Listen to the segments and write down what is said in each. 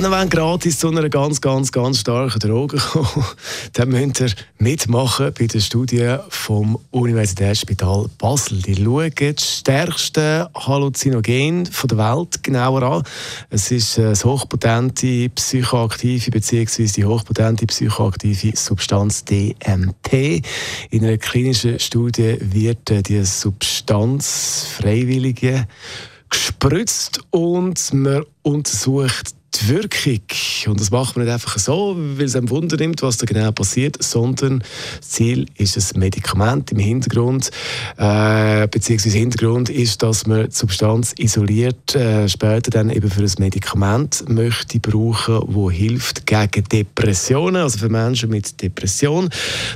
wenn ihr gratis zu einer ganz, ganz, ganz starken Droge kommen dann müsst ihr mitmachen bei der Studie vom Universitätsspital Basel. Die schauen das stärkste Halluzinogen der Welt genauer an. Es ist das hochpotente psychoaktive bzw. die hochpotente psychoaktive Substanz DMT. In einer klinischen Studie wird die Substanz freiwillige gespritzt und man untersucht die Wirkung. Und das macht man nicht einfach so, weil es einem Wunder nimmt, was da genau passiert, sondern das Ziel ist ein Medikament im Hintergrund, äh, beziehungsweise Hintergrund ist, dass man die Substanz isoliert äh, später dann eben für ein Medikament möchte brauchen, wo hilft gegen Depressionen, also für Menschen mit Depression.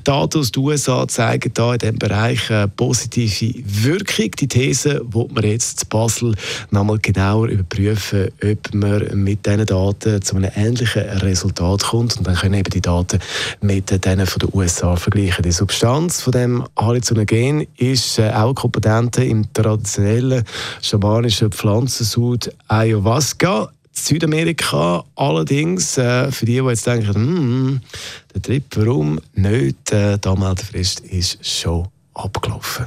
Daten aus den USA zeigen da in diesem Bereich eine positive Wirkung. Die These wo man jetzt in Basel nochmal genauer überprüfen, ob man mit diesen Daten zu einem ähnlichen Resultat kommt. Und dann können eben die Daten mit denen von den USA vergleichen. Die Substanz von dem Hallucinogen ist äh, auch kompetent im traditionellen schamanischen Pflanzensud Ayahuasca. Südamerika allerdings, äh, für die, die jetzt denken, hm, der Trip, warum nicht, äh, die Anmeldefrist ist schon abgelaufen.